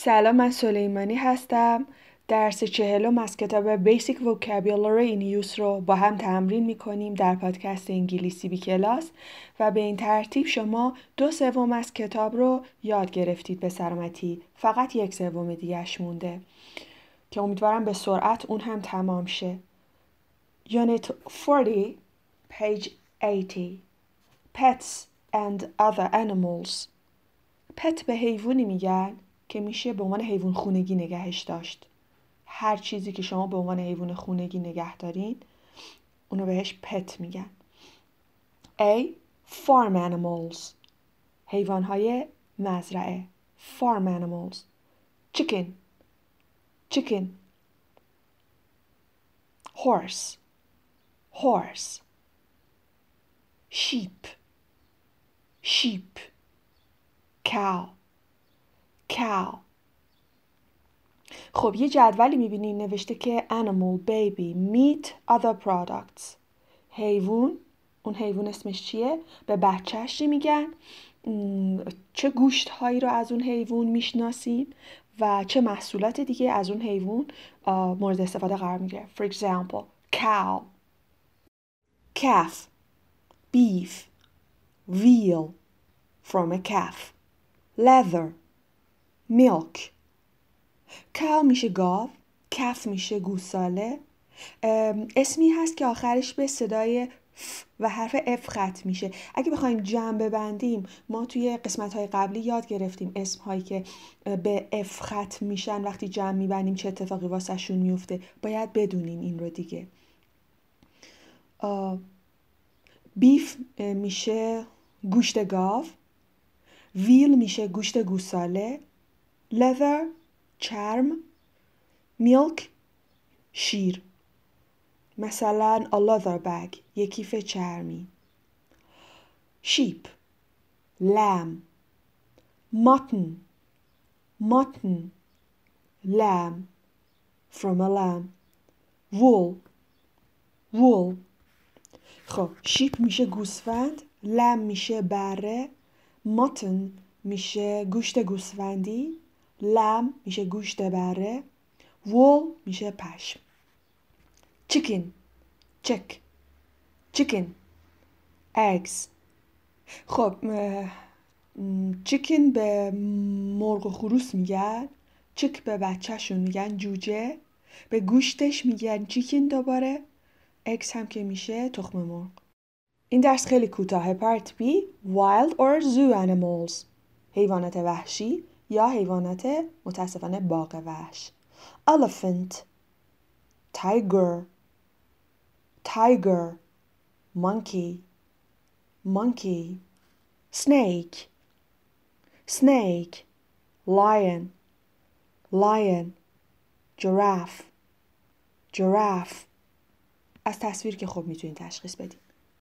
سلام من سلیمانی هستم. درس چهلم از کتاب Basic Vocabulary in Use رو با هم تمرین می‌کنیم در پادکست انگلیسی بی کلاس و به این ترتیب شما دو سوم از کتاب رو یاد گرفتید به سلامتی. فقط یک سوم دیگهش مونده که امیدوارم به سرعت اون هم تمام شه. Unit 40 page 80 Pets and other animals. پت به حیوانی میگن. که میشه به عنوان حیوان خونگی نگهش داشت. هر چیزی که شما به عنوان حیوان خونگی نگه دارین اونو بهش پت میگن. A. Farm animals حیوان های مزرعه. Farm animals. Chicken. Chicken. Horse. Horse. Sheep. Sheep. Cow. Cow. خب یه جدولی می‌بینین نوشته که animal, baby, meat, other products. حیوان اون حیوان اسمش چیه؟ به بچهش میگن؟ چه گوشت هایی رو از اون حیوان می‌شناسیم و چه محصولات دیگه از اون حیوان مورد استفاده قرار می‌گیره. For example, cow. calf. beef. veal from a calf. leather. میلک کاو میشه گاو کف میشه گوساله. اسمی هست که آخرش به صدای ف و حرف اف ختم میشه. اگه بخوایم جمع ببندیم ما توی قسمت های قبلی یاد گرفتیم اسم هایی که به اف ختم میشن. وقتی جمع میبندیم چه اتفاقی واسه شون میفته. باید بدونین این رو دیگه. بیف میشه گوشت گاو. ویل میشه گوشت گوساله. Leather چرم میلک شیر مثلا a leather bag یک کیف چرمی sheep lamb mutton mutton lamb from a lamb. Wool wool. خب شیپ میشه گوسفند لم میشه بره ماتن میشه گوشت گوسفندی لم میشه گوشت بره وول میشه پشم. چیکن چک. چیکن اگز خب چیکن به مرغ و خروس میگن چک به بچهشون میگن جوجه به گوشتش میگن چیکن دوباره اگز هم که میشه تخم مرغ. این درس خیلی کوتاهه. پارت بی wild or zoo animals. حیوانات وحشی. یا حیوانات متاسفانه باغ وحش elephant tiger tiger monkey monkey snake snake lion lion giraffe giraffe از تصویر که خوب می‌تونید تشخیص بدید